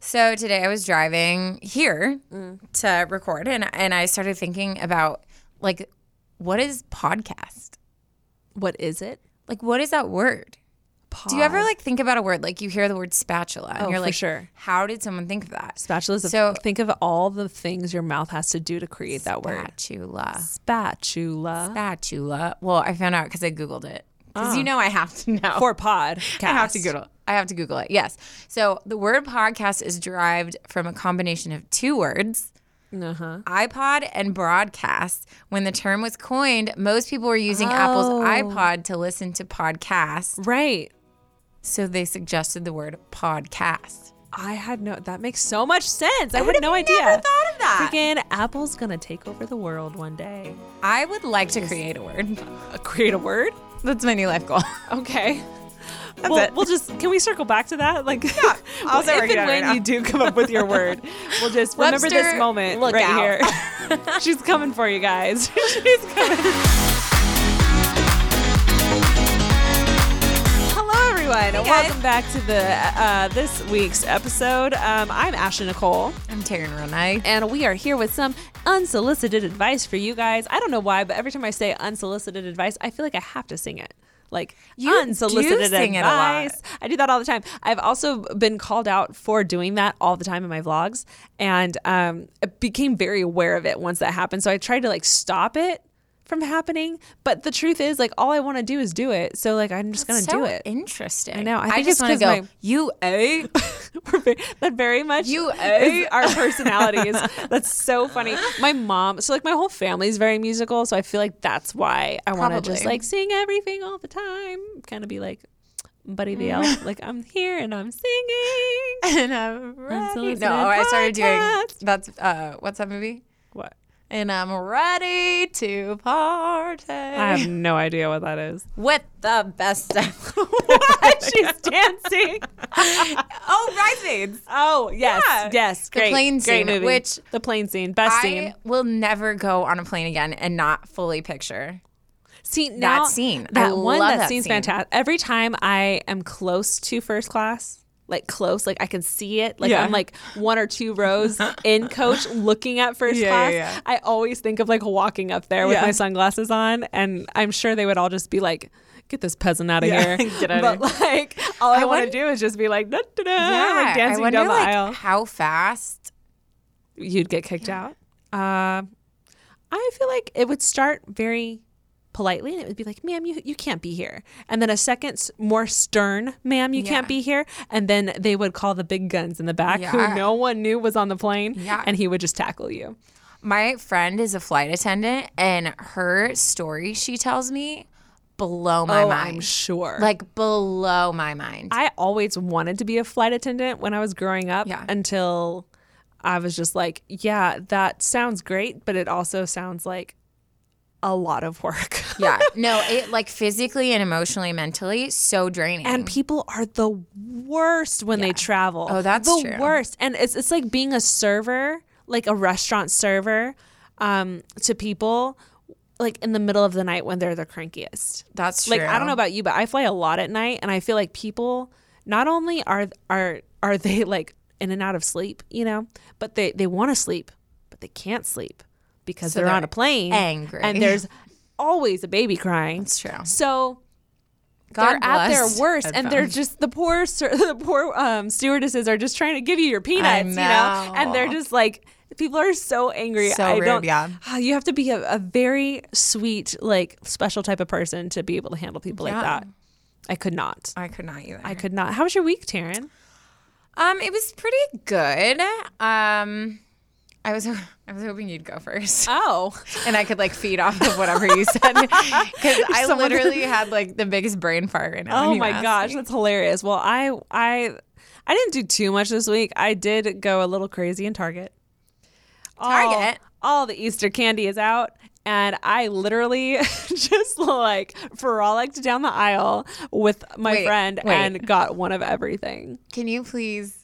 So today I was driving here to record and and I started thinking about like what is podcast? What is it? Like what is that word? Do you ever like think about a word like you hear the word spatula and Oh, you're like sure. how did someone think of that? Spatulas. So- think of all the things your mouth has to do to create that word. Spatula. Spatula. Spatula. Well, I found out cuz I googled it. Cuz you ah. know I have to know. For pod. I have to Google. I have to Google it. Yes. So the word podcast is derived from a combination of two words. Uh-huh. iPod and broadcast. When the term was coined, most people were using Apple's Oh. iPod to listen to podcasts. Right. So they suggested the word podcast. I had no. That makes so much sense. I, had would've no never idea. thought of that. Freaking Apple's gonna take over the world one day. I would like to create a word. Uh, create a word. That's my new life goal. Okay. We'll, it. we'll just can we circle back to that? Like, yeah, I'll if and when right you do come up with your word, we'll just remember Webster, this moment right out. here. She's coming for you guys. She's coming. Hello, everyone. Welcome back to the uh, this week's episode. Um, I'm Ashley Nicole, I'm Taryn Renai. and we are here with some unsolicited advice for you guys. I don't know why, but every time I say unsolicited advice, I feel like I have to sing it. Like You unsolicited sing it a lot. advice. I do that all the time. I've also been called out for doing that all the time in my vlogs, and um, became very aware of it once that happened. So I tried to like stop it from happening. But the truth is, like, all I want to do is do it. So like, I'm just gonna so do it. Interesting. I know. I I, just want to go. my- You a that very much You a- our personalities. That's so funny. My mom, so like my whole family is very musical, so I feel like that's why I want to just like sing everything all the time. Kind of be like Buddy the Elf, like I'm here and I'm singing. and I'm ready. No, I started doing that's uh what's that movie? What? And I'm ready to party. I have no idea what that is. with the best stuff. She's dancing. oh, Bridesmaids. Oh yes, Yeah. yes, The great, plane great scene, movie. which the plane scene, best scene. I will never go on a plane again and not fully picture. See now, scene. I That one. love That, that scene's scene. fantastic. Every time I am close to first class, like close, like I can see it. Like Yeah. I'm like one or two rows in coach, looking at first Yeah, class. yeah. I always think of like walking up there with my sunglasses on, and I'm sure they would all just be like. Get this peasant out of here! get but outta like, all I, I want to do is just be like, da, da, da, Yeah, like dancing I wonder down the like aisle. how fast. You'd get kicked out. Uh, I feel like it would start very politely and it would be like, ma'am, you, you can't be here. And then a second more stern, ma'am, you can't be here. And then they would call the big guns in the back Yeah. who no one knew was on the plane. Yeah. And he would just tackle you. My friend is a flight attendant, and her story she tells me blow my oh, mind. I'm sure. Like blow my mind. I always wanted to be a flight attendant when I was growing up Yeah. until I was just like, yeah, that sounds great, but it also sounds like a lot of work. yeah, no, it like physically and emotionally, mentally, so draining. and people are the worst when they travel. Oh, that's the true. worst. And it's it's like being a server, like a restaurant server, um, to people like in the middle of the night when they're the crankiest. that's true. Like I don't know about you, but I fly a lot at night, and I feel like people not only are are are they like in and out of sleep, you know, but they they want to sleep, but they can't sleep because So they're, on they're a plane angry. and there's always a baby crying. That's true. So God they're at their worst, and they're just the poor the poor um, stewardesses are just trying to give you your peanuts, you know, and they're just like people are so angry. So I rude, don't. yeah. Ah, You have to be a, a very sweet, like special type of person to be able to handle people like that. I could not. I could not either. I could not. How was your week, Taryn? Um, it was pretty good. Um, I was I was hoping you'd go first, Oh, and I could like feed off of whatever you said because I Someone- literally had like the biggest brain fart right now. oh my gosh, me. that's hilarious. Well, I I I didn't do too much this week. I did go a little crazy in Target. All- Target? all the Easter candy is out. And I literally just like frolicked down the aisle with my Wait, friend wait. and got one of everything. Can you please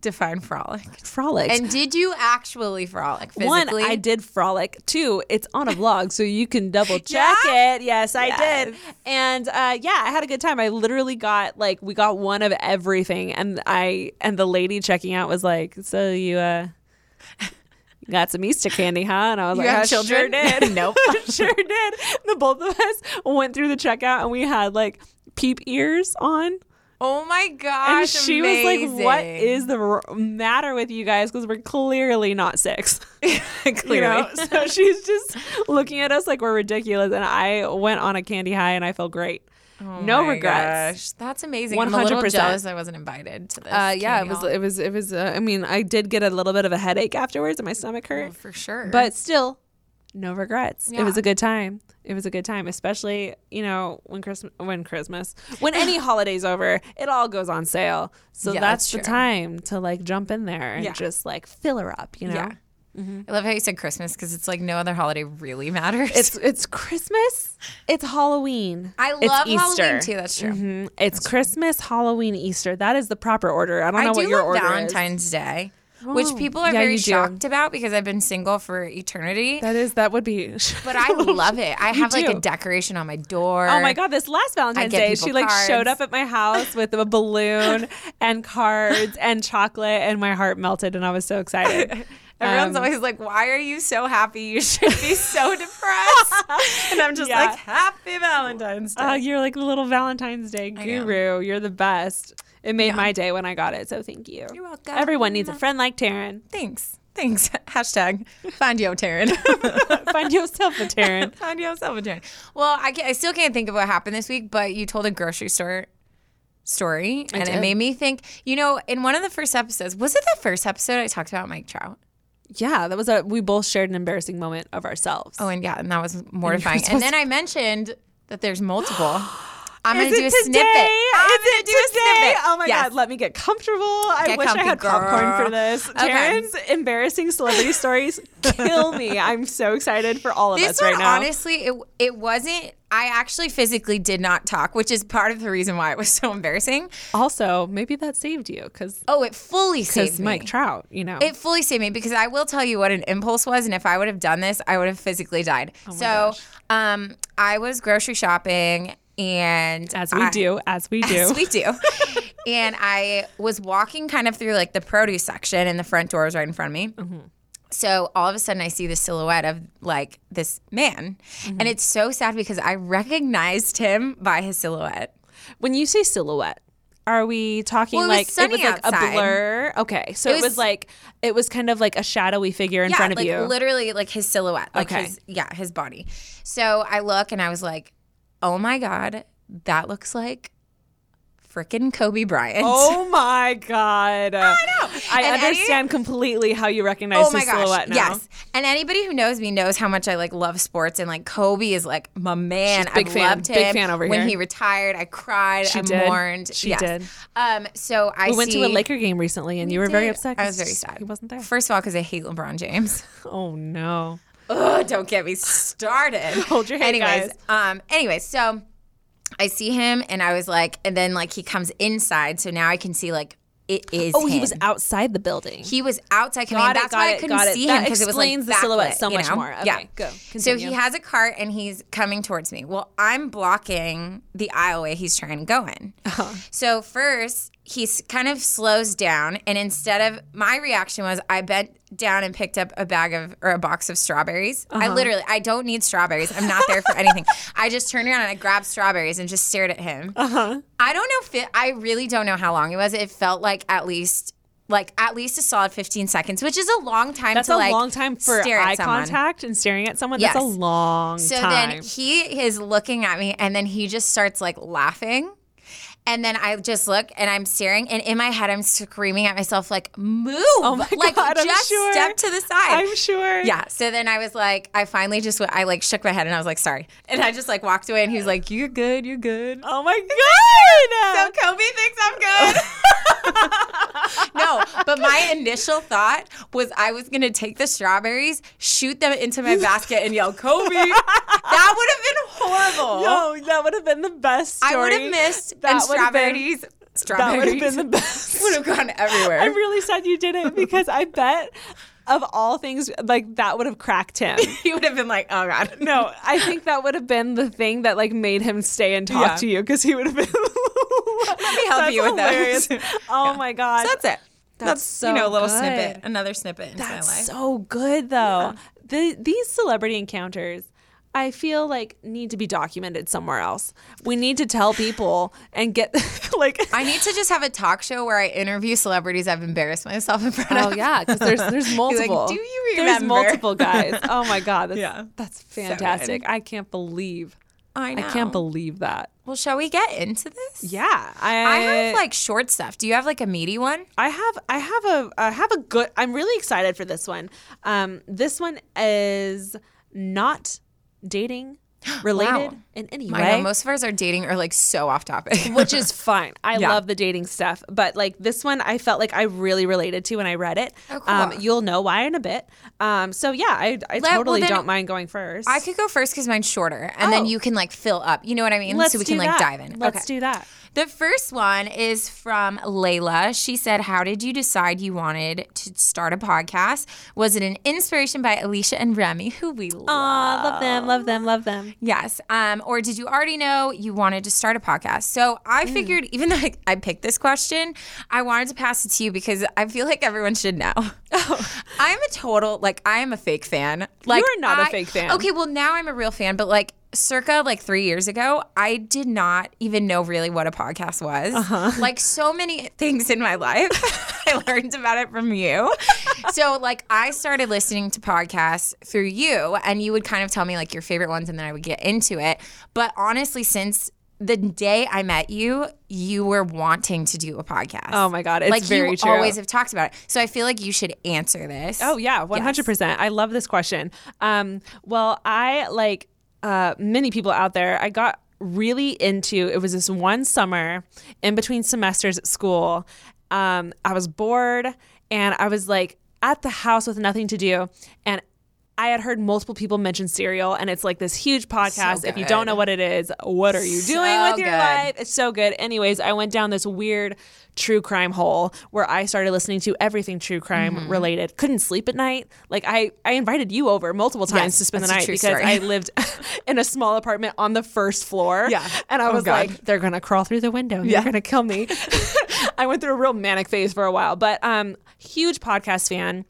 define frolic? Frolicked. And did you actually frolic physically? One, I did frolic. Two, it's on a vlog, so you can double check it. Yes, I did. And uh, yeah, I had a good time. I literally got like we got one of everything, and I and the lady checking out was like, "So you uh, got some Easter candy, huh?" And I was You like, "I sure children?" did. Nope. Sure did." The both of us went through the checkout, and we had like peep ears on. Oh my gosh. And she was like, What is the r- matter with you guys? Because we're clearly not six. clearly?" You know? so she's just looking at us like we're ridiculous. And I went on a candy high, and I felt great. no Oh my regrets. gosh, That's amazing. A little 100%. I wasn't invited to this. Uh, yeah, it was. It was. It was. Uh, I mean, I did get a little bit of a headache afterwards, and my stomach hurt. Oh, for sure. But still, no regrets. It was a good time. It was a good time, especially you know when Christmas, when Christmas, when any holiday's over, it all goes on sale. So Yeah, that's, that's the time to like jump in there and Yeah. just like fill her up. You know, yeah. I love how you said Christmas because it's like no other holiday really matters. it's it's Christmas, it's Halloween. I love Easter. Halloween too. That's true. Mhm. It's Christmas, Halloween, Easter. That is the proper order. I don't know I what do your love order Valentine's Day, which Oh, people are yeah, very you do. shocked about because I've been single for eternity. That is that would be. but I love it. I have like a decoration on my door. Oh my god! This last Valentine's Day, she like showed up at my house with a balloon and cards and chocolate, and my heart melted, and I was so excited. Everyone's Um, always like, "Why are you so happy? You should be so depressed." and I'm just Yeah. like, "Happy Valentine's Day." Uh, you're like the little Valentine's Day guru. You're the best. It made my day when I got it, so thank you. You're welcome. Everyone needs a friend like Taryn. Thanks. Thanks. Hashtag find yo Taryn. Find yourself a Taryn. find yourself a Taryn. Well, I, I still can't think of what happened this week, but you told a grocery store story, and did. it made me think. You know, in one of the first episodes, was it the first episode I talked about Mike Trout? Yeah, that was a. We both shared an embarrassing moment of ourselves. Oh, and yeah, and that was mortifying. And then I mentioned that there's multiple. I'm Is gonna do it a today? snippet. I'm Is it do a today? snippet. Oh my Yes. god, let me get comfortable. I Get wish I comfy, had popcorn for this. Okay. Taryn's embarrassing celebrity stories kill me. I'm so excited for all of This us right now. honestly, it it wasn't. I actually physically did not talk, which is part of the reason why it was so embarrassing. also, maybe that saved you because Oh, it fully saved because me. Mike Trout, you know. It fully saved me because I will tell you what an impulse was, and if I would have done this, I would have physically died. Oh so, um, I was grocery shopping, and as we I- do, as we do. As we do. and I was walking kind of through like the produce section, and the front door was right in front of me. Mm-hmm. So all of a sudden, I see the silhouette of like this man, Mm-hmm. and it's so sad because I recognized him by his silhouette. when you say silhouette, Are we talking Well, was like it was like outside. a blur? Okay, so It it was, was- like it was kind of like a shadowy figure in yeah, front of you. like you. literally like his silhouette, like Okay. his yeah, his body. So I look and I was like, oh my god, that looks like freaking Kobe Bryant. Oh my god! I know. I And any- understand completely how you recognize Oh my his gosh! silhouette now. Yes, and anybody who knows me knows how much I like love sports, and like Kobe is like my man. She's big I've fan. loved him. Big fan over when here. he retired, I cried. She I did. mourned. She Yes. did. Um. So I We went to a Laker game recently, and you We were very upset. I was very sad. He wasn't there. First of all, because I hate LeBron James. Oh no! Ugh, don't get me started. Hold your head, anyways, guys. um, anyways, so I see him and I was like, and then like he comes inside, so now I can see like it is. Oh, he was outside the building. He was outside coming. Got in. it, That's why I couldn't it. see That him because it was like explains the silhouette so backlit, you much know? more. yeah. Okay, go. So he has a cart and he's coming towards me. Well, I'm blocking the aisleway he's trying to go in. Uh-huh. So first he kind of slows down, and instead of my reaction was I bent down and picked up a bag of or a box of strawberries. Uh-huh. I literally I don't need strawberries. I'm not there for anything. I just turned around and I grabbed strawberries and just stared at him. Uh-huh. I don't know if it, I really don't know how long it was. It felt like at least like at least a solid 15 seconds, which is a long time That's to a like long time for stare eye contact and staring at someone. That's a long So time. So then he is looking at me and then he just starts like laughing. And then I just look and I'm staring and in my head I'm screaming at myself like move. oh my like god! I'm just sure. step to the side. I'm sure. Yeah. So then I was like, I finally just, I like shook my head and I was like, sorry. And I just like walked away and he was like, you're good, you're good. Oh my god! So Kobe thinks I'm good. no, but my initial thought was I was gonna take the strawberries, shoot them into my basket, and yell Kobe. that would have been horrible. no, that would have been the best story. I would have missed That and have been- strawberries. That would have been the best. would have gone everywhere. I'm really sad you didn't because I bet of all things, like that would have cracked him. he would have been like, oh god. No, I think that would have been the thing that like made him stay and talk Yeah. to you because he would have been. Let me help you with those. Oh my god, So that's it. That's, so you know a little good. snippet, another snippet into That's my life. so good though. The, these celebrity encounters, I feel like need to be documented somewhere else. We need to tell people and get like. I need to just have a talk show where I interview celebrities I've embarrassed myself in front of. Oh of. yeah, because there's there's multiple. "Do you remember? There's multiple guys. Oh my god, that's, Yeah. that's fantastic. I can't believe. I know. I can't believe that. Well, shall we get into this? Yeah, I, I have like short stuff. Do you have like a meaty one? I have I have a I have a good I'm really excited for this one. Um this one is not dating related Wow. in any I way. know most of ours are dating or like so off topic. which is fine. I Yeah. love the dating stuff, but like this one, I felt like I really related to when I read it. Oh, cool. Um, you'll know why in a bit. Um, so yeah, I, I well, totally then don't mind going first. I could go first because mine's shorter, and then Oh. you can like fill up. You know what I mean? Let's so we can like dive in. Let's okay. do that. The first one is from Layla. She said, How did you decide you wanted to start a podcast? Was it an inspiration by Alicia and Remy, who we love? Aw, love them, love them, love them. Yes. Um, or did you already know you wanted to start a podcast? So I Mm. figured, even though I, I picked this question, I wanted to pass it to you because I feel like everyone should know. I'm a total, like, I am a fake fan. Like, you are not a I- fake fan. Okay, well, now I'm a real fan, but like, circa like three years ago, I did not even know really what a podcast was. Uh-huh. Like, so many things in my life, I learned about it from you. so, like, I started listening to podcasts through you, and you would kind of tell me like your favorite ones, and then I would get into it. But honestly, since the day I met you, you were wanting to do a podcast. Oh my God, it's like very you true. always have talked about it. So I feel like you should answer this. Oh yeah, one hundred percent. I love this question. Um, well, I like uh, many people out there. I got really into. It was this one summer in between semesters at school. Um, I was bored and I was like at the house with nothing to do, and I had heard multiple people mention Serial, and it's like this huge podcast. if you don't know what it is, what are you doing So with your good. life? It's so good. Anyways, I went down this weird true crime hole where I started listening to everything true crime Mm-hmm. related. Couldn't sleep at night. Like I, I invited you over multiple times Yes, to spend the night because story. I lived in a small apartment on the first floor. Yeah. and I Oh, was God. like, they're gonna crawl through the window. and They're gonna kill me. I went through a real manic phase for a while, but um, huge podcast fan.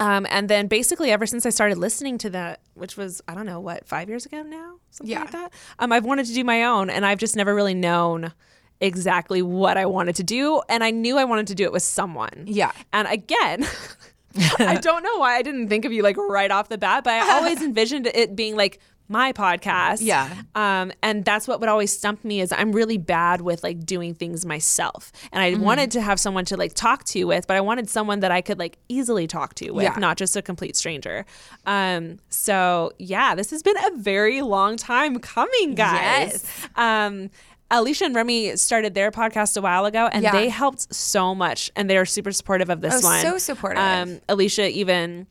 Um, and then basically ever since I started listening to that, which was I don't know what five years ago now, something Yeah. like that. Um, I've wanted to do my own, and I've just never really known exactly what I wanted to do. And I knew I wanted to do it with someone. Yeah. And again, I don't know why I didn't think of you like right off the bat, but I always envisioned it being like my podcast. Yeah. Um, and that's what would always stump me is I'm really bad with like doing things myself. And I wanted to have someone to like talk to with, but I wanted someone that I could like easily talk to with, Yeah. not just a complete stranger. Um, so yeah, this has been a very long time coming, guys. Yes. Um, Alicia and Remy started their podcast a while ago, and Yeah. they helped so much, and they are super supportive of this Oh, one. so supportive. Um, Alicia even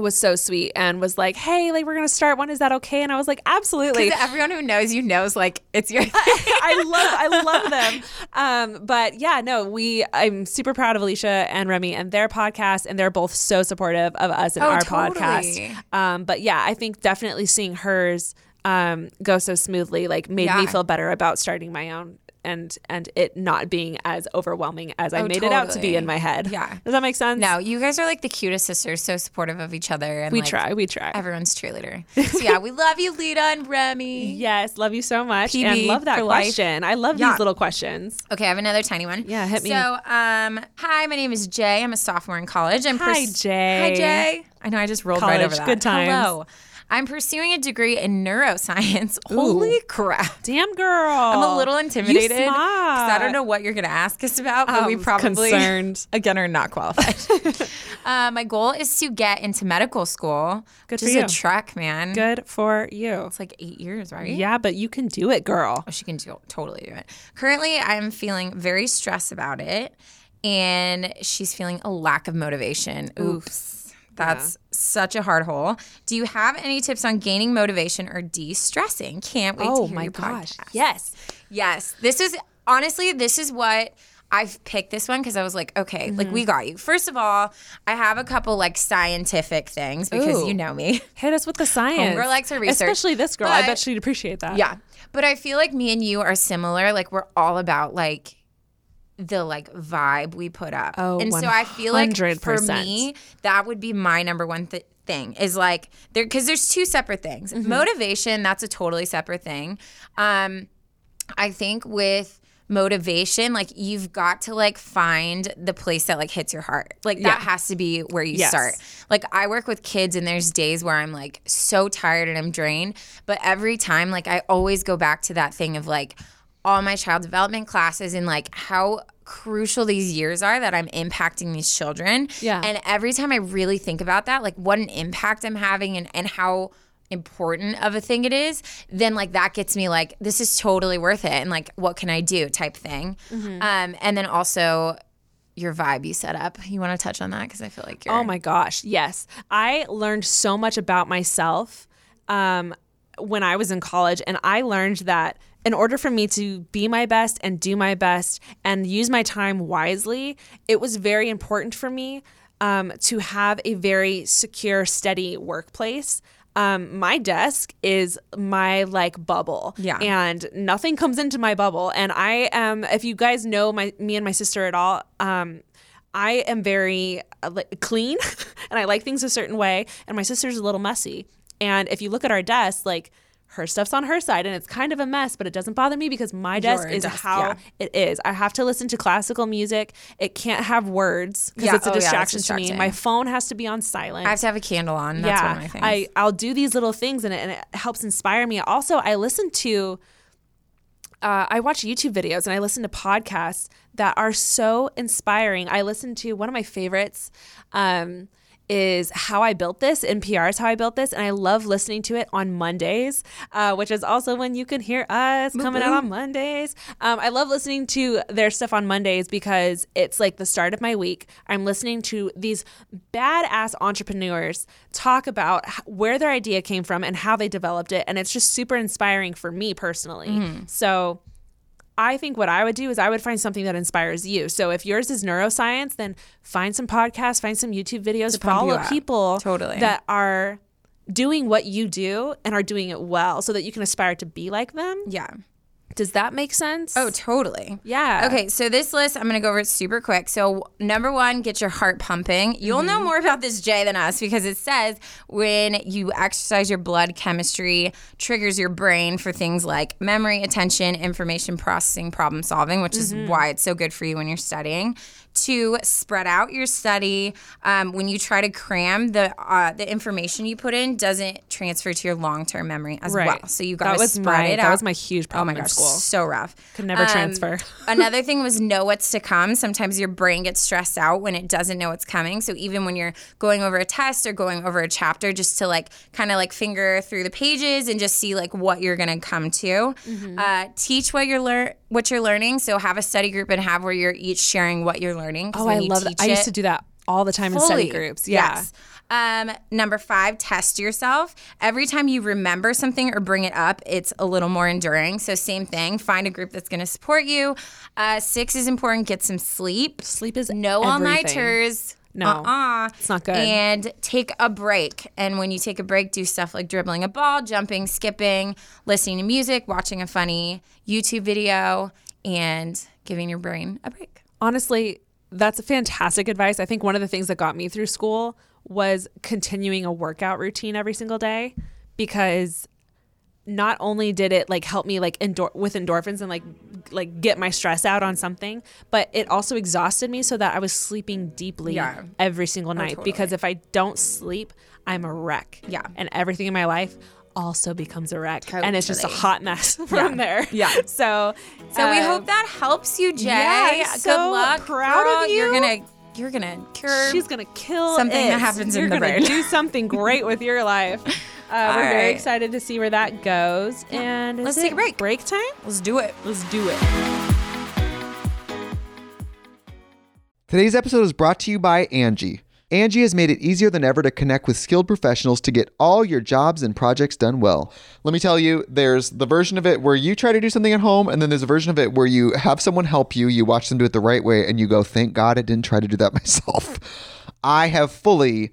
was so sweet and was like, "Hey, like we're gonna start one. Is that okay?" And I was like, "Absolutely." Everyone who knows you knows like it's your I love I love them. Um, but yeah, no, we I'm super proud of Alicia and Remy and their podcast, and they're both so supportive of us and Oh, our totally. podcast. Um, but yeah, I think definitely seeing hers um go so smoothly like made me feel better about starting my own and and it not being as overwhelming as I Oh, made it out to be in my head. Yeah. Does that make sense? No, you guys are like the cutest sisters, so supportive of each other. And We like, try, we try. Everyone's cheerleader. So yeah, we love you, Lita and Remy. Yes, love you so much. PB and love that for life. question. I love Yeah. these little questions. Okay, I have another tiny one. Yeah, hit me. So, um, hi, my name is Jay. I'm a sophomore in college. I'm Hi, Jay. Hi, Jay. I know I just rolled right over that. good times. Hello. I'm pursuing a degree in neuroscience. Holy crap. Damn girl. I'm a little intimidated because I don't know what you're going to ask us about, but we probably concerned. again are not qualified. uh, my goal is to get into medical school. Good for Just you. a trek, man. Good for you. It's like eight years, right? Yeah, but you can do it, girl. Oh, she can do, totally do it. Currently, I'm feeling very stressed about it, and she's feeling a lack of motivation. Oops. That's such a hard hole. Do you have any tips on gaining motivation or de-stressing? Can't wait to Oh hear my your gosh. podcast. Yes. Yes. This is honestly, this is what I've picked this one because I was like, okay, like Mm-hmm. we got you. First of all, I have a couple like scientific things because Ooh. you know me. Hit us with the science. Homegirl likes her research. Especially this girl. I bet she'd appreciate that. Yeah. But I feel like me and you are similar. Like we're all about like the like vibe we put up. Oh, and so I feel like for 100%. me, that would be my number one th- thing is like there because there's two separate things. Mm-hmm. Motivation, that's a totally separate thing. Um, I think with motivation like you've got to like find the place that like hits your heart like that Yeah. has to be where you Yes. start like i work with kids and there's days where i'm like so tired and i'm drained but every time like i always go back to that thing of like all my child development classes and like how crucial these years are that i'm impacting these children Yeah. and every time i really think about that like what an impact i'm having and, and how important of a thing it is, then like that gets me like this is totally worth it and like what can I do type thing. Mm-hmm. Um, and then also your vibe you set up. You want to touch on that because I feel like you're Oh my gosh. Yes. I learned so much about myself um, when I was in college, and I learned that in order for me to be my best and do my best and use my time wisely, it was very important for me um, to have a very secure, steady workplace. Um, my desk is my like bubble. Yeah. And nothing comes into my bubble. And I am, if you guys know my me and my sister at all, um, I am very uh, clean and I like things a certain way. And my sister's a little messy. And if you look at our desk, like her stuff's on her side and it's kind of a mess, but it doesn't bother me because my desk Your is desk, how yeah. it is. I have to listen to classical music. It can't have words because Yeah, it's a oh yeah, distraction to me. My phone has to be on silent. I have to have a candle on. That's one of my things. I I'll do these little things and it, and it helps inspire me. Also, I listen to uh, I watch YouTube videos and I listen to podcasts that are so inspiring. I listen to one of my favorites um, is How I Built This. NPR's How I Built This, and I love listening to it on Mondays, uh, which is also when you can hear us coming out on Mondays. Um, I love listening to their stuff on Mondays because it's like the start of my week. I'm listening to these badass entrepreneurs talk about where their idea came from and how they developed it, and it's just super inspiring for me personally. So. I think what I would do is I would find something that inspires you. So if yours is neuroscience, then find some podcasts, find some YouTube videos, you follow up. people Totally. that are doing what you do and are doing it well so that you can aspire to be like them. yeah. Does that make sense? Oh, totally. Yeah. Okay, so this list, I'm going to go over it super quick. So, number one, get your heart pumping. You'll know mm-hmm. more about this, Jay, than us because it says when you exercise, your blood chemistry triggers your brain for things like memory, attention, information processing, problem solving, which is mm-hmm. why it's so good for you when you're studying. To spread out your study, um, when you try to cram the uh, the information you put in doesn't transfer to your long term memory as Right. well. So you got That to was spread my- it that was my huge Oh my problem in gosh, school. so rough. Could never transfer. another thing was know what's to come. Sometimes your brain gets stressed out when it doesn't know what's coming. So even when you're going over a test or going over a chapter, just to like kind of like finger through the pages and just see like what you're gonna come to. Mm-hmm. Uh, teach what you're lear- what you're learning. So have a study group and have where you're each sharing what you're learning. Oh, I love that. I used to do that all the time in study groups. Yeah. Yes. Um, number five, test yourself. Every time you remember something or bring it up, it's a little more enduring. So, same thing. Find a group that's going to support you. Uh, six is important. Get some sleep. Sleep is No all nighters. No, uh-uh. it's not good. And take a break. And when you take a break, do stuff like dribbling a ball, jumping, skipping, listening to music, watching a funny YouTube video, and giving your brain a break. honestly, that's fantastic advice. I think one of the things that got me through school was continuing a workout routine every single day because not only did it like help me like endor- with endorphins and like like get my stress out on something, but it also exhausted me so that I was sleeping deeply Yeah. every single night totally. because if I don't sleep, I'm a wreck. Yeah. And everything in my life also becomes a wreck and it's just a hot mess from there. Yeah. So So we um, hope that helps you, Jay. yeah, I'm Good so luck. proud of girl. You're gonna you're gonna cure She's gonna kill something it. that happens in You're the gonna brain. do something great with your life. Uh, we're very right. excited to see where that goes. And Let's take a break. Break time. Let's do it. Let's do it. Today's episode is brought to you by Angie. Angie has made it easier than ever to connect with skilled professionals to get all your jobs and projects done well. Let me tell you, there's the version of it where you try to do something at home, and then there's a version of it where you have someone help you, you watch them do it the right way, and you go, thank God I didn't try to do that myself. I have fully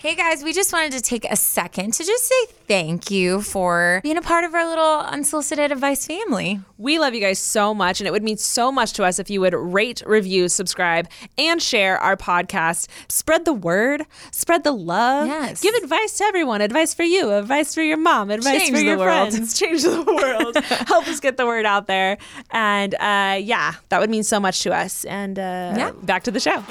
Hey guys, we just wanted to take a second to just say thank you for being a part of our little unsolicited advice family. We love you guys so much, and it would mean so much to us if you would rate, review, subscribe, and share our podcast. Spread the word, spread the love. Yes. Give advice to everyone. Advice for you, advice for your mom, advice Change for your world. friends. Change the world. Help us get the word out there. And uh, yeah, that would mean so much to us. And uh, Yeah. back to the show.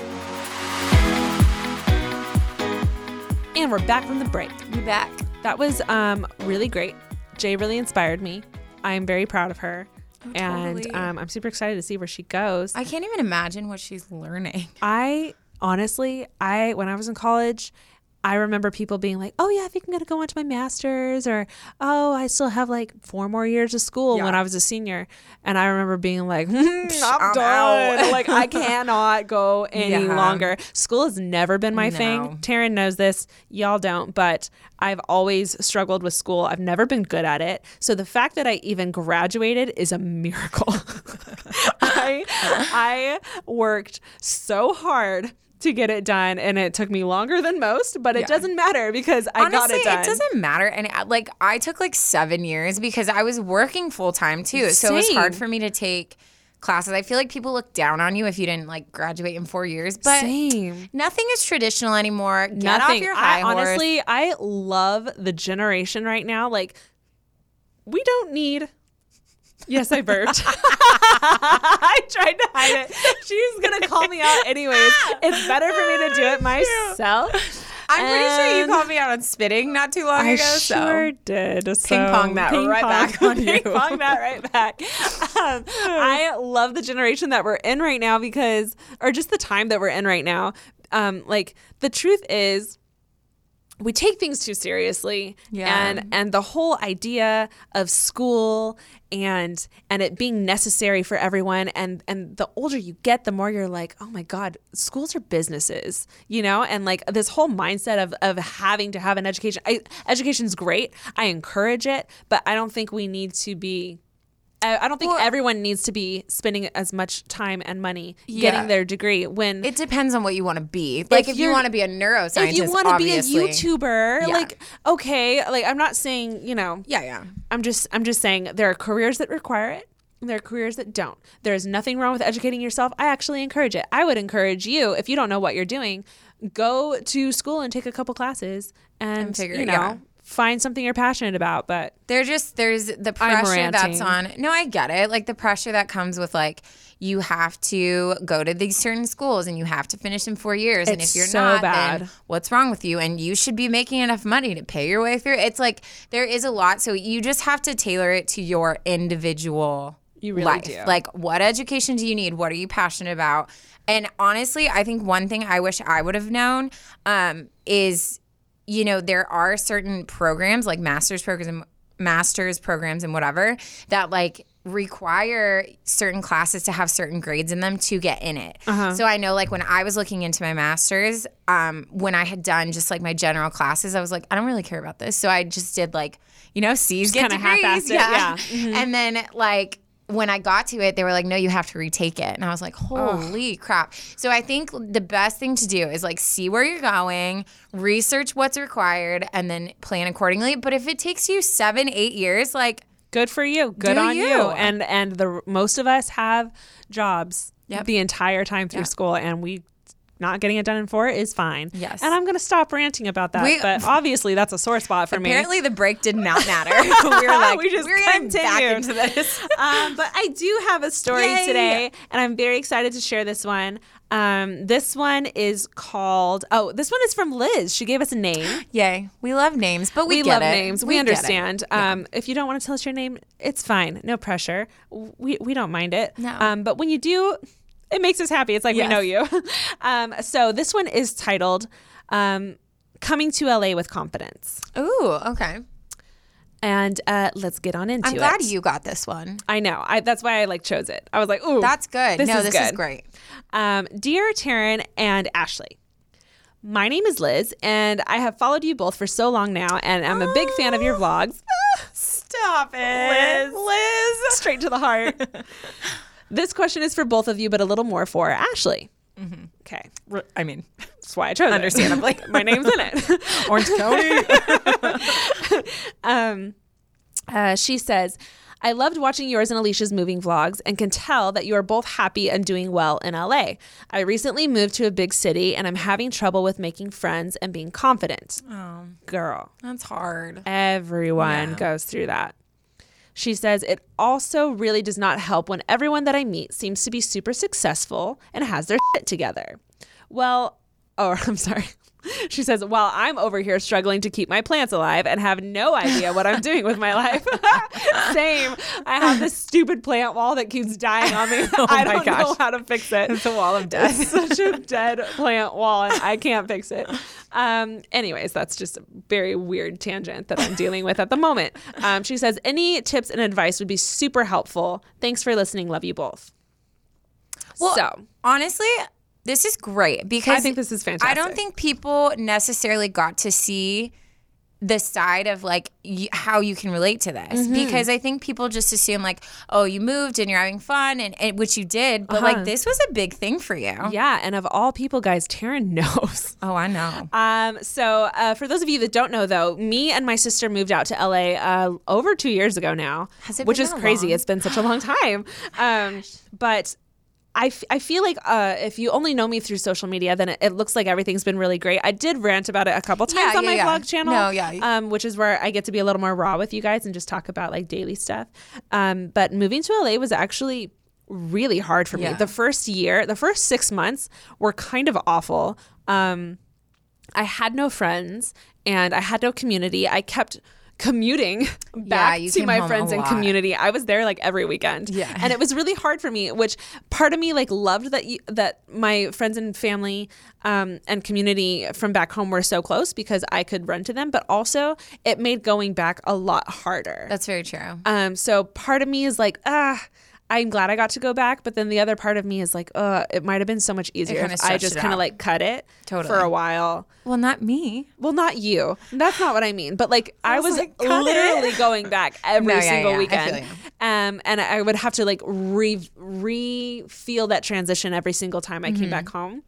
And we're back from the break. You back. That was um, really great. Jay really inspired me. I am very proud of her. And totally. um, I'm super excited to see where she goes. I can't even imagine what she's learning. I honestly, I when I was in college, I remember people being like, "Oh yeah, I think I'm gonna go on to my master's," or "Oh, I still have like four more years of school when I was a senior," and I remember being like, "Hmm, "I'm, I'm done. like I cannot go any Yeah. longer." School has never been my No. thing. Taryn knows this, y'all don't, but I've always struggled with school. I've never been good at it. So the fact that I even graduated is a miracle. I I worked so hard to get it done and it took me longer than most, but it doesn't matter because I got it done. It doesn't matter. And uh, like, I took like seven years because I was working full time too. So it was hard for me to take classes. I feel like people look down on you if you didn't like graduate in four years. But Same. nothing is traditional anymore. Get Nothing. off your high I, horse. honestly, I love the generation right now. Like, we don't need. Yes, I burped. I tried to hide it. She's gonna call me out anyways. It's better for me to do it myself. I'm pretty sure you called me out on spitting not too long I ago. So. Sure so. did. Ping So, pong that right back on you. Ping pong that right back. Um, I love the generation that we're in right now because, or just the time that we're in right now. Um, like the truth is, we take things too seriously. Yeah. and and the whole idea of school and and it being necessary for everyone. And and the older you get the more you're like oh my god schools are businesses you know? And like this whole mindset of of having to have an education I, education's great. I encourage it but i don't think we need to be I don't think everyone needs to be spending as much time and money Yeah. getting their degree when It depends on what you want to be. Like, if, you you're- want to be a neuroscientist, if you want to be a YouTuber, Yeah. like okay, like I'm not saying you know, Yeah, yeah. I'm just I'm just saying there are careers that require it. There are careers that don't. There's nothing wrong with educating yourself. I actually encourage it. I would encourage you if you don't know what you're doing, go to school and take a couple classes and, figure you it- know yeah. Find something you're passionate about. But They're just there's the pressure that's on. No, I get it. Like the pressure that comes with like you have to go to these certain schools and you have to finish in four years. and It's if you're so not, bad. what's wrong with you? And you should be making enough money to pay your way through. It's like there is a lot. So you just have to tailor it to your individual You really life. do. Like what education do you need? What are you passionate about? And honestly, I think one thing I wish I would have known um, is you know, there are certain programs like master's programs, master's programs, and whatever that like require certain classes to have certain grades in them to get in it. Uh-huh. So I know like when I was looking into my master's, um, when I had done just like my general classes, I was like, I don't really care about this. So I just did like, you know, C's get degrees. it, yeah. Mm-hmm. And then like when I got to it, they were like, no, you have to retake it. And I was like, holy crap. So I think the best thing to do is like see where you're going, research what's required, and then plan accordingly. But if it takes you seven, eight years, like, good for you. Good on you. you. And and the most of us have jobs Yep. the entire time through school and we not getting it done in four is fine. Yes. And I'm going to stop ranting about that. We- but obviously, that's a sore spot for me. apparently the break did not matter. we were like, We just we're getting back into this. um, but I do have a story Yay. today, and I'm very excited to share this one. Um, this one is called. Oh, this one is from Liz. She gave us a name. Yay. We love names, but we, we love it. names. We, it. understand. Um, if you don't want to tell us your name, it's fine. No pressure. We we don't mind it. No. Um, but when you do, it makes us happy. It's like Yes. we know you. um, so this one is titled um, "Coming to LA with Confidence," Ooh, okay. and uh, let's get on into it. I'm it. glad you got this one. I know. I, that's why I like chose it. I was like, "Ooh, That's good. This no, is this is great. Um, dear Taryn and Ashley, my name is Liz, and I have followed you both for so long now, and I'm a big fan of your vlogs. Stop it. Liz. Liz. Straight to the heart. this question is for both of you, but a little more for Ashley. Okay. I mean, That's why I chose. Understandably. My name's in it. Orange County. um, uh, she says, I loved watching yours and Alicia's moving vlogs and can tell that you are both happy and doing well in LA. I recently moved to a big city and I'm having trouble with making friends and being confident. oh, Girl, that's hard. everyone Yeah. goes through that. She says, it also really does not help when everyone that I meet seems to be super successful and has their shit together. Well, oh, I'm sorry. She says, while I'm over here struggling to keep my plants alive and have no idea what I'm doing with my life. Same. I have this stupid plant wall that keeps dying on me. Oh I don't know how to fix it. It's a wall of death. It's such a dead plant wall and I can't fix it. Um, anyways, that's just a very weird tangent that I'm dealing with at the moment. Um, she says, any tips and advice would be super helpful. Thanks for listening. Love you both. Well, so honestly, this is great because I think this is fantastic. I don't think people necessarily got to see the side of like y- how you can relate to this Mm-hmm. because I think people just assume like oh you moved and you're having fun and, and which you did but Uh-huh. like this was a big thing for you. Yeah, and of all people, guys, Taryn knows. Oh, I know. Um, so uh, for those of you that don't know, though, me and my sister moved out to LA uh, over two years ago now, Has it which is crazy. long? It's been such a long time. Um, but I, f- I feel like uh, if you only know me through social media, then it, it looks like everything's been really great. I did rant about it a couple times Yeah, on yeah, my yeah. vlog channel. No, yeah. Um, which is where I get to be a little more raw with you guys and just talk about like daily stuff. Um, but moving to LA was actually really hard for me. The first year, the first six months were kind of awful. Um, I had no friends and I had no community. I kept commuting back you to my friends and community. I was there like every weekend. Yeah. And it was really hard for me, which part of me like loved that you, that my friends and family um, and community from back home were so close because I could run to them, but also it made going back a lot harder. That's very true. Um, so part of me is like, ah, I'm glad I got to go back, but then the other part of me is like, uh, it might have been so much easier if I just kind of like cut it Totally. for a while. Well, not me. Well, not you. That's not what I mean. But like, I was was like, literally it. going back every No, yeah, single yeah, I weekend, um, and I would have to like re re feel that transition every single time I came Mm-hmm. back home.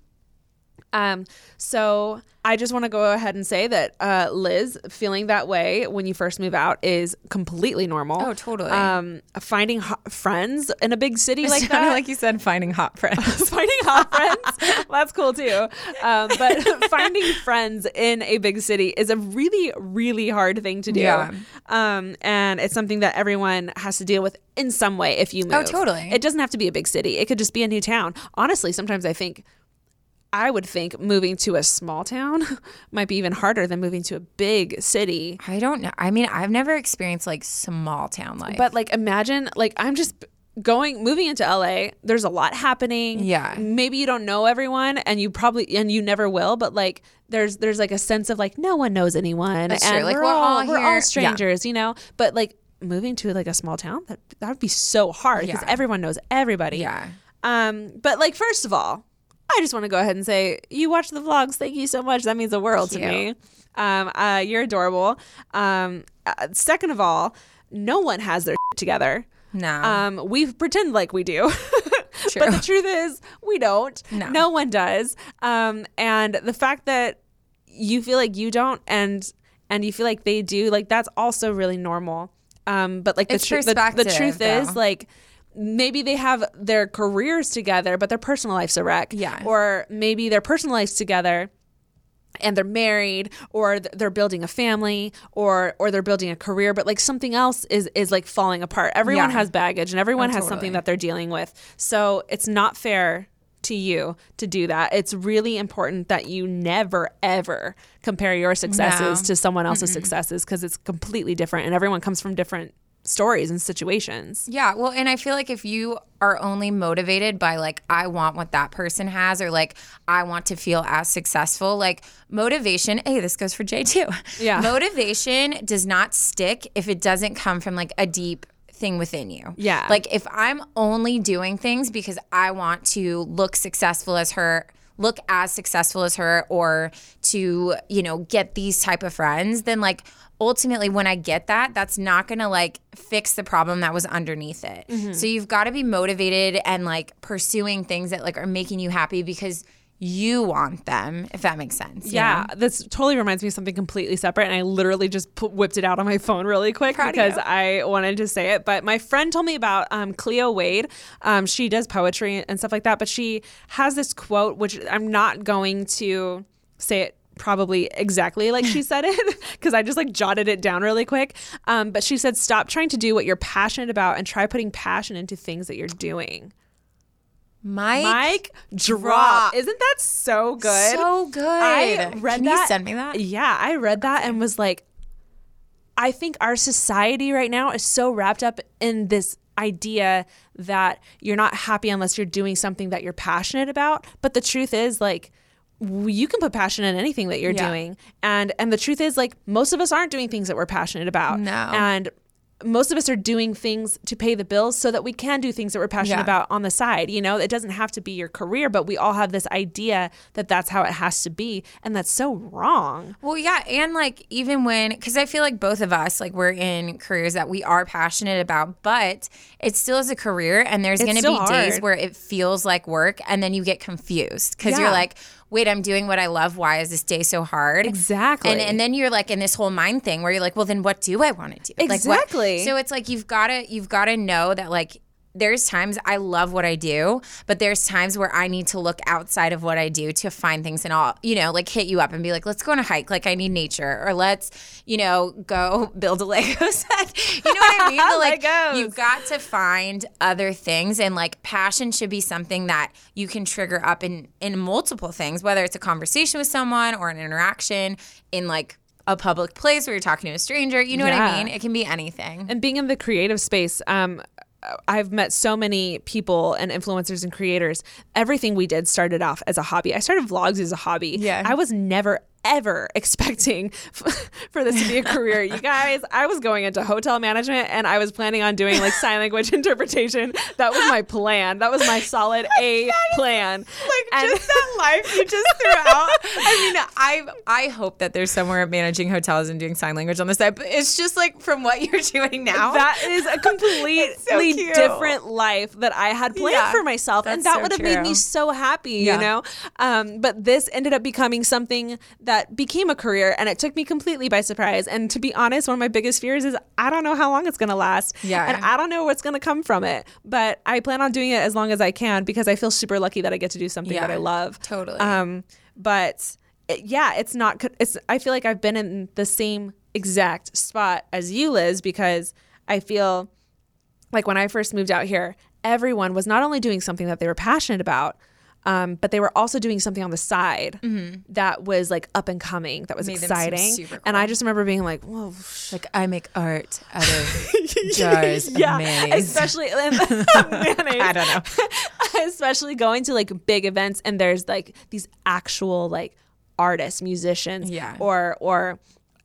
Um, so I just want to go ahead and say that uh, Liz feeling that way when you first move out is completely normal. Oh, totally. Um, finding ho- friends in a big city like that, like you said finding hot friends. finding hot friends. That's cool too. Um, but finding friends in a big city is a really, really hard thing to do. Yeah. Um, and it's something that everyone has to deal with in some way if you move. Oh, totally. It doesn't have to be a big city. It could just be a new town. Honestly, sometimes I think I would think moving to a small town might be even harder than moving to a big city. I don't know. I mean, I've never experienced like small town life. But like imagine like I'm just going moving into LA, there's a lot happening. Yeah. Maybe you don't know everyone and you probably and you never will, but like there's there's like a sense of like no one knows anyone That's and true. Like, we're, we're all, all we're all Yeah. strangers, you know? But like moving to like a small town, that that would be so hard because Yeah. everyone knows everybody. Yeah. Um but like first of all, I just want to go ahead and say you watch the vlogs. Thank you so much. That means the world to me. Um, uh, you're adorable. Um, uh, second of all, no one has their together. no. Um, we pretend like we do. but the truth is, we don't. No. one does. Um, and the fact that you feel like you don't and and you feel like they do, like that's also really normal. Um, but like the, tru- the, the truth is, like maybe they have their careers together, but their personal life's a wreck. Yeah. Or maybe their personal life's together and they're married or they're building a family or or they're building a career but like something else is is like falling apart everyone Yeah. has baggage and everyone Oh, has totally. something that they're dealing with so it's not fair to you to do that it's really important that you never ever compare your successes No. to someone else's successes because it's completely different and everyone comes from different stories and situations Yeah, well, and I feel like if you are only motivated by like I want what that person has or like I want to feel as successful, like motivation, hey, this goes for Jay too. Yeah. Motivation does not stick if it doesn't come from like a deep thing within you. Yeah. Like if I'm only doing things because I want to look successful as her, look as successful as her or to, you know, get these type of friends, then like ultimately when I get that, that's not going to like fix the problem that was underneath it. Mm-hmm. So you've got to be motivated and like pursuing things that like are making you happy because you want them, if that makes sense. Yeah, know? this totally reminds me of something completely separate, and I literally just whipped it out on my phone really quick Proud because. I wanted to say it. But my friend told me about um, Cleo Wade. Um, she does poetry and stuff like that, but she has this quote, which I'm not going to say it probably exactly like she said it because I just like jotted it down really quick. Um, but she said, "Stop trying to do what you're passionate about and try putting passion into things that you're doing." Mic, Mic drop. drop. Isn't that so good? So good. I read Can that. you send me that? Yeah, I read that and was like, I think our society right now is so wrapped up in this idea that you're not happy unless you're doing something that you're passionate about. But the truth is, like, you can put passion in anything that you're Yeah. doing, and and the truth is, like, most of us aren't doing things that we're passionate about. No. and most of us are doing things to pay the bills so that we can do things that we're passionate Yeah. about on the side. You know, it doesn't have to be your career, but we all have this idea that that's how it has to be. And that's so wrong. Well, yeah, and like even when, because I feel like both of us, like we're in careers that we are passionate about, but it still is a career, and there's It's to be still days where it feels like work, and then you get confused because you're like, wait, I'm doing what I love. Why is this day so hard? Exactly. And and then you're like in this whole mind thing where you're like, well, then what do I want to do? Like, Exactly. so it's like you've got to you've got to know that like there's times I love what I do, but there's times where I need to look outside of what I do to find things and all, you know, like hit you up and be like, let's go on a hike. Like I need nature or let's, you know, go build a Lego set. You know what I mean? But, like Legos. you've got to find other things and like passion should be something that you can trigger up in in multiple things, whether it's a conversation with someone or an interaction in like a public place where you're talking to a stranger. You know what I mean? It can be anything. and being in the creative space um I've met so many people and influencers and creators. Everything we did started off as a hobby. I started vlogs as a hobby. Yeah. I was never ever expecting for this to be a career. You guys, I was going into hotel management and I was planning on doing like sign language interpretation. That was my plan. That was my solid A plan. like And- just that life you just threw out. I mean, I I hope that there's somewhere managing hotels and doing sign language on the side, but it's just like from what you're doing now. That is a completely cute. different life that I had planned Yeah, for myself, and that so would have made me so happy, Yeah. you know. Um, but this ended up becoming something that became a career, and it took me completely by surprise. And to be honest, one of my biggest fears is I don't know how long it's going to last, Yeah. and I don't know what's going to come from it. But I plan on doing it as long as I can because I feel super lucky that I get to do something that I love. totally. Um, but it- yeah, it's not. It's. I feel like I've been in the same exact spot as you, Liz, because I feel like when I first moved out here, everyone was not only doing something that they were passionate about, um, but they were also doing something on the side that was like up and coming, that was Mm-hmm. Made exciting. super And I just remember being like, "Whoa, like I make art out of jars yeah, mayonnaise. especially mayonnaise. I don't know. especially going to like big events and there's like these actual like artists, musicians, Yeah. or or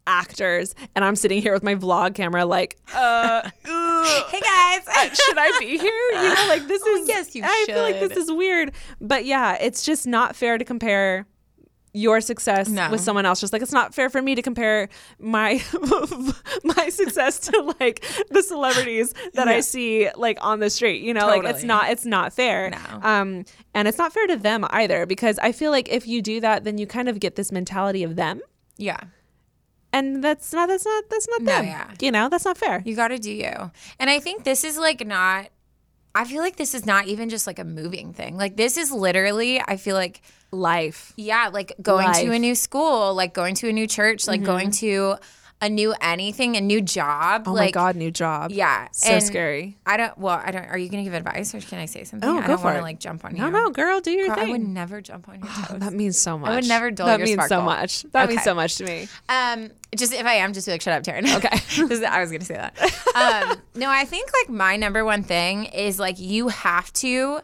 actors, and I'm sitting here with my vlog camera, like, uh, Hey guys. should I be here? You know, like this Oh, is. yes, you I feel like this is weird, but yeah, it's just not fair to compare your success No. with someone else just like it's not fair for me to compare my my success to like the celebrities that I see like on the street you know like it's not it's not fair No. um and it's not fair to them either because I feel like if you do that then you kind of get this mentality of them yeah. And that's not that's not that's not No, them yeah. you know that's not fair You got to do you. And I think this is like not, I feel like this is not even just like a moving thing. Like, this is literally, I feel like, life yeah, like going to Life. Mm-hmm. a new school, like going to a new church, like going to a new anything, a new job. oh like, my god new job Yeah. so and scary I don't, well, I don't, are you going to give advice or can I say something? Oh, I go don't for wanna, it. like jump on no you. no no, girl do your Girl, I would never jump on your toes. that means so much I would never dull that your means so much that means so much to me Um, just if I am, just be like, shut up, Taryn. Okay. I was gonna say that. Um, no, I think like my number one thing is like you have to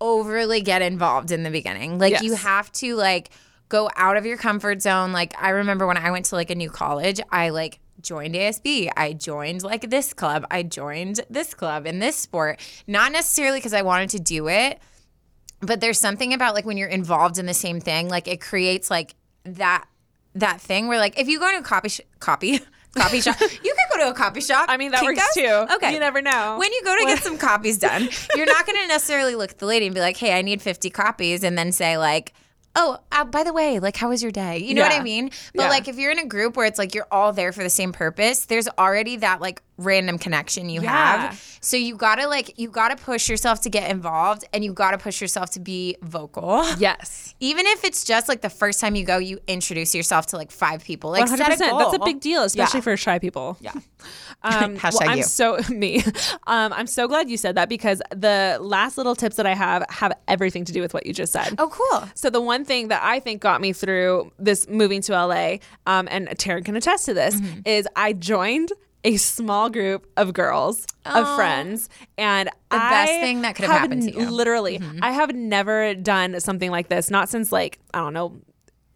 overly get involved in the beginning. Like you have to like go out of your comfort zone. Like I remember when I went to like a new college, I like joined ASB. I joined like this club. I joined this club in this sport. Not necessarily because I wanted to do it, but there's something about like when you're involved in the same thing, like it creates like that that thing where like if you go to a copy sh- copy copy shop, you could go to a copy shop. I mean, that works too. Okay, You never know. when you go to get some copies done. You're not going to necessarily look at the lady and be like, "Hey, I need 50 copies," and then say like. Oh, uh, by the way, like, how was your day? You know what I mean? But Yeah. like, if you're in a group where it's like you're all there for the same purpose, there's already that like random connection you Yeah. have. So you gotta like, you gotta push yourself to get involved and you gotta push yourself to be vocal. Yes. Even if it's just like the first time you go, you introduce yourself to like five people. Like, One hundred set a percent. That's a big deal, especially Yeah. for shy people. Yeah. Um, Hashtag well, I'm you. so me. Um, I'm so glad you said that because the last little tips that I have have everything to do with what you just said. Oh, cool. So the one thing that I think got me through this moving to LA, um, and Taryn can attest to this, Mm-hmm. is I joined a small group of girls of friends, and The I best thing that could have happened to you. Mm-hmm. Literally, I have never done something like this. Not since like I don't know,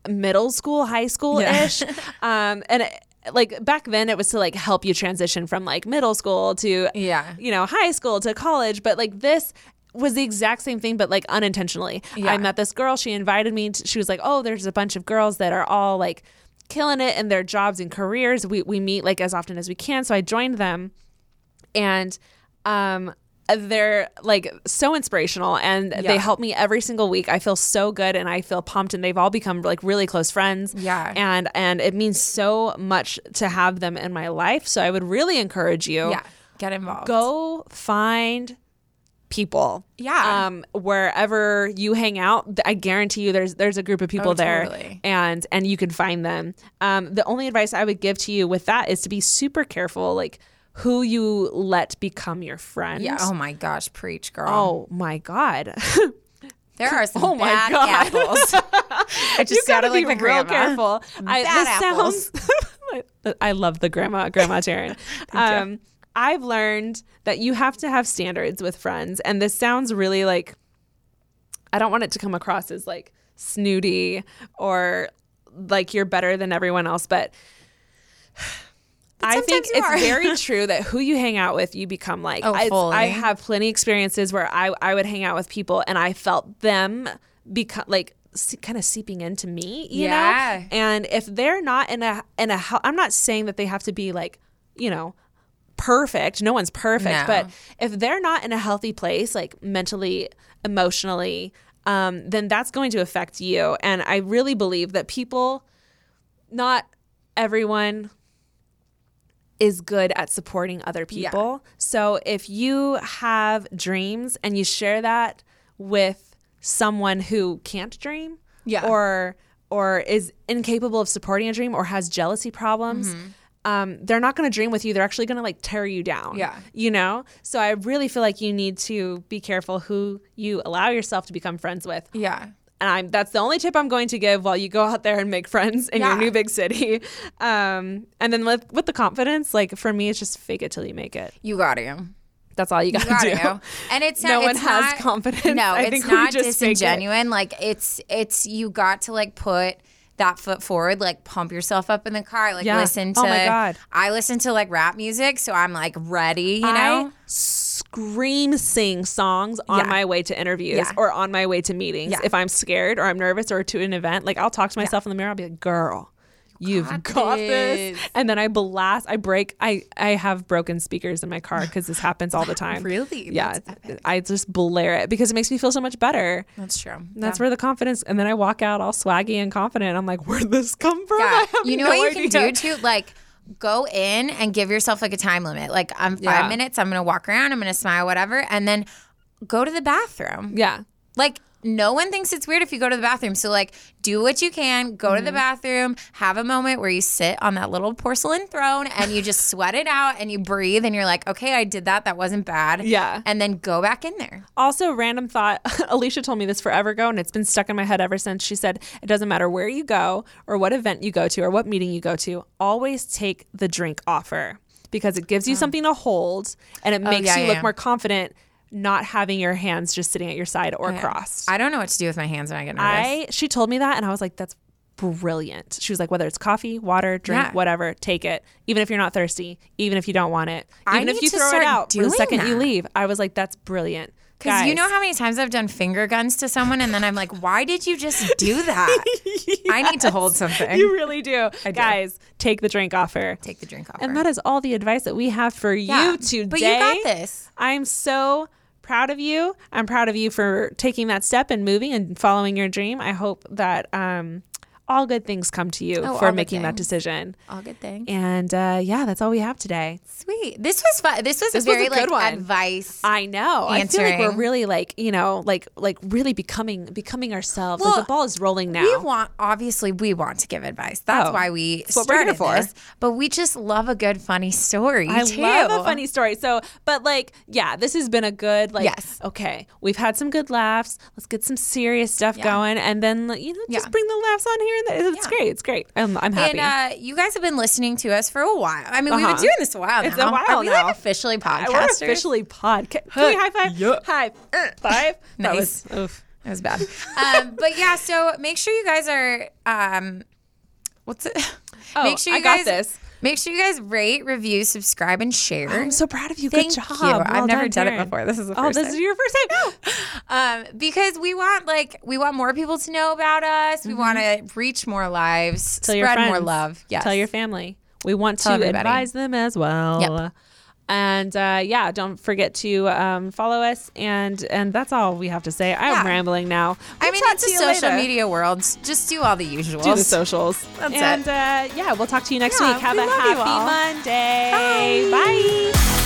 middle school, high school ish. um, and it, like back then, it was to like help you transition from like middle school to Yeah. you know, high school to college, but like this was the exact same thing, but like unintentionally. Yeah. I met this girl. She invited me. To, she was like, "Oh, there's a bunch of girls that are all like killing it in their jobs and careers. We we meet like as often as we can." So I joined them, and um, they're like so inspirational, and they help me every single week. I feel so good, and I feel pumped, and they've all become like really close friends. Yeah. and and it means so much to have them in my life. So I would really encourage you Yeah. Get involved. go find people. Yeah. Um, wherever you hang out, I guarantee you there's there's a group of people Oh, there totally. and and you can find them. Um, the only advice I would give to you with that is to be super careful like who you let become your friend. Yeah. Oh my gosh, preach, girl. Oh my god. there are some oh bad apples. I just you gotta be like real grandma. careful. I, Bad this apples. sounds. I love the grandma, grandma Taryn. um, I've learned that you have to have standards with friends, and this sounds really like. I don't want it to come across as like snooty or like you're better than everyone else, but. I think it's very true that who you hang out with, you become like. Oh, I, fully. I have plenty experiences where I, I would hang out with people and I felt them become like kind of seeping into me, you Yeah. know. And if they're not in a in a, I'm not saying that they have to be like, you know, perfect. No one's perfect, No. but if they're not in a healthy place, like mentally, emotionally, um, then that's going to affect you. And I really believe that people, not everyone is good at supporting other people. So if you have dreams and you share that with someone who can't dream Yeah. or or is incapable of supporting a dream or has jealousy problems, Mm-hmm. Um, they're not going to dream with you. They're actually going to like tear you down. Yeah. You know? So I really feel like you need to be careful who you allow yourself to become friends with. Yeah. And I'm that's the only tip I'm going to give while you go out there and make friends in Yeah. your new big city. Um, and then with with the confidence, like for me, it's just fake it till you make it. You got to. That's all you got to do. gotta. And it's No not, one it's has not- confidence. No, I it's not just fake it. disingenuine. Like it's it's you got to like put that foot forward, like pump yourself up in the car, like Yeah. listen to. Oh my God. I listen to like rap music, so I'm like ready. You I know. scream sing songs on Yeah. my way to interviews Yeah. or on my way to meetings. If I'm scared or I'm nervous or to an event, like I'll talk to myself in the mirror. I'll be like, "Girl, you've got, got this. this. And then I blast. I break. I I have broken speakers in my car because this happens all the time. Really? Yeah. I just blare it because it makes me feel so much better. That's true. And That's where the confidence, and then I walk out all swaggy and confident. I'm like, where'd this come from? Yeah. You know no what you idea. can do too? Like go in and give yourself like a time limit. Like I'm five Yeah. minutes, I'm gonna walk around, I'm gonna smile, whatever, and then go to the bathroom. Yeah. Like no one thinks it's weird if you go to the bathroom. So like do what you can, go Mm-hmm. to the bathroom, have a moment where you sit on that little porcelain throne and you just sweat it out and you breathe and you're like, okay, I did that. That wasn't bad. Yeah. And then go back in there. Also, random thought. Alicia told me this forever ago, and it's been stuck in my head ever since. She said, It doesn't matter where you go, or what event you go to, or what meeting you go to, always take the drink offer because it gives you something to hold and it makes Oh. yeah, you yeah, look more confident not having your hands just sitting at your side or crossed. I don't know what to do with my hands when I get nervous. I she told me that and I was like, that's brilliant. She was like, whether it's coffee, water, drink, Yeah. whatever, take it. Even if you're not thirsty, even if you don't want it, even if you throw it start out the second you leave. I was like, that's brilliant. Because you know how many times I've done finger guns to someone, and then I'm like, "Why did you just do that?" I need to hold something. You really do. do. Guys, take the drink offer. Take the drink offer. And that is all the advice that we have for Yeah. you today. But you got this. I'm so proud of you. I'm proud of you for taking that step and moving and following your dream. I hope that um, all good things come to you Oh, for making that decision. All good things. And uh, yeah, that's all we have today. Sweet. This was fun. This was This was very good like one. advice. I know. I feel like we're really like you know like like really becoming becoming ourselves. like the ball is rolling now. We want obviously we want to give advice. That's Oh, why we that's what we're here started for. this. But we just love a good funny story. I too. love a funny story. So, but like, yeah, this has been a good like. Yes. Okay, we've had some good laughs. Let's get some serious stuff Yeah. going, and then you know just Yeah. bring the laughs on here. And there. It's Yeah. great. It's great. I'm, I'm happy. And uh, you guys have been listening to us for a while. I mean, we've been Uh-huh. doing this a while It's a now. while Are we now. like officially Uh, podcasters? We're officially podcast. Can we high five? High five. That Nice. was, oof. That was bad. um, but yeah, so make sure you guys are. Um, what's it? Oh, make sure you I got guys, this. Make sure you guys rate, review, subscribe, and share. I'm so proud of you. Thank Good job. you. Well I've never done it Taryn. before. This is the Oh, this time. is your first time. um, because we want like we want more people to know about us. We want to reach more lives, Mm-hmm. Tell spread more love. Yes. Tell your family. We want Tell to everybody. advise them as well. Yep. And uh, yeah, don't forget to um, follow us. And and that's all we have to say. I'm Yeah. rambling now. I We'll mean, talk it's to you social later. media world. Just do all the usuals. Do the socials. That's it. and uh, yeah, we'll talk to you next Yeah, week. Have we a happy. Monday. Bye.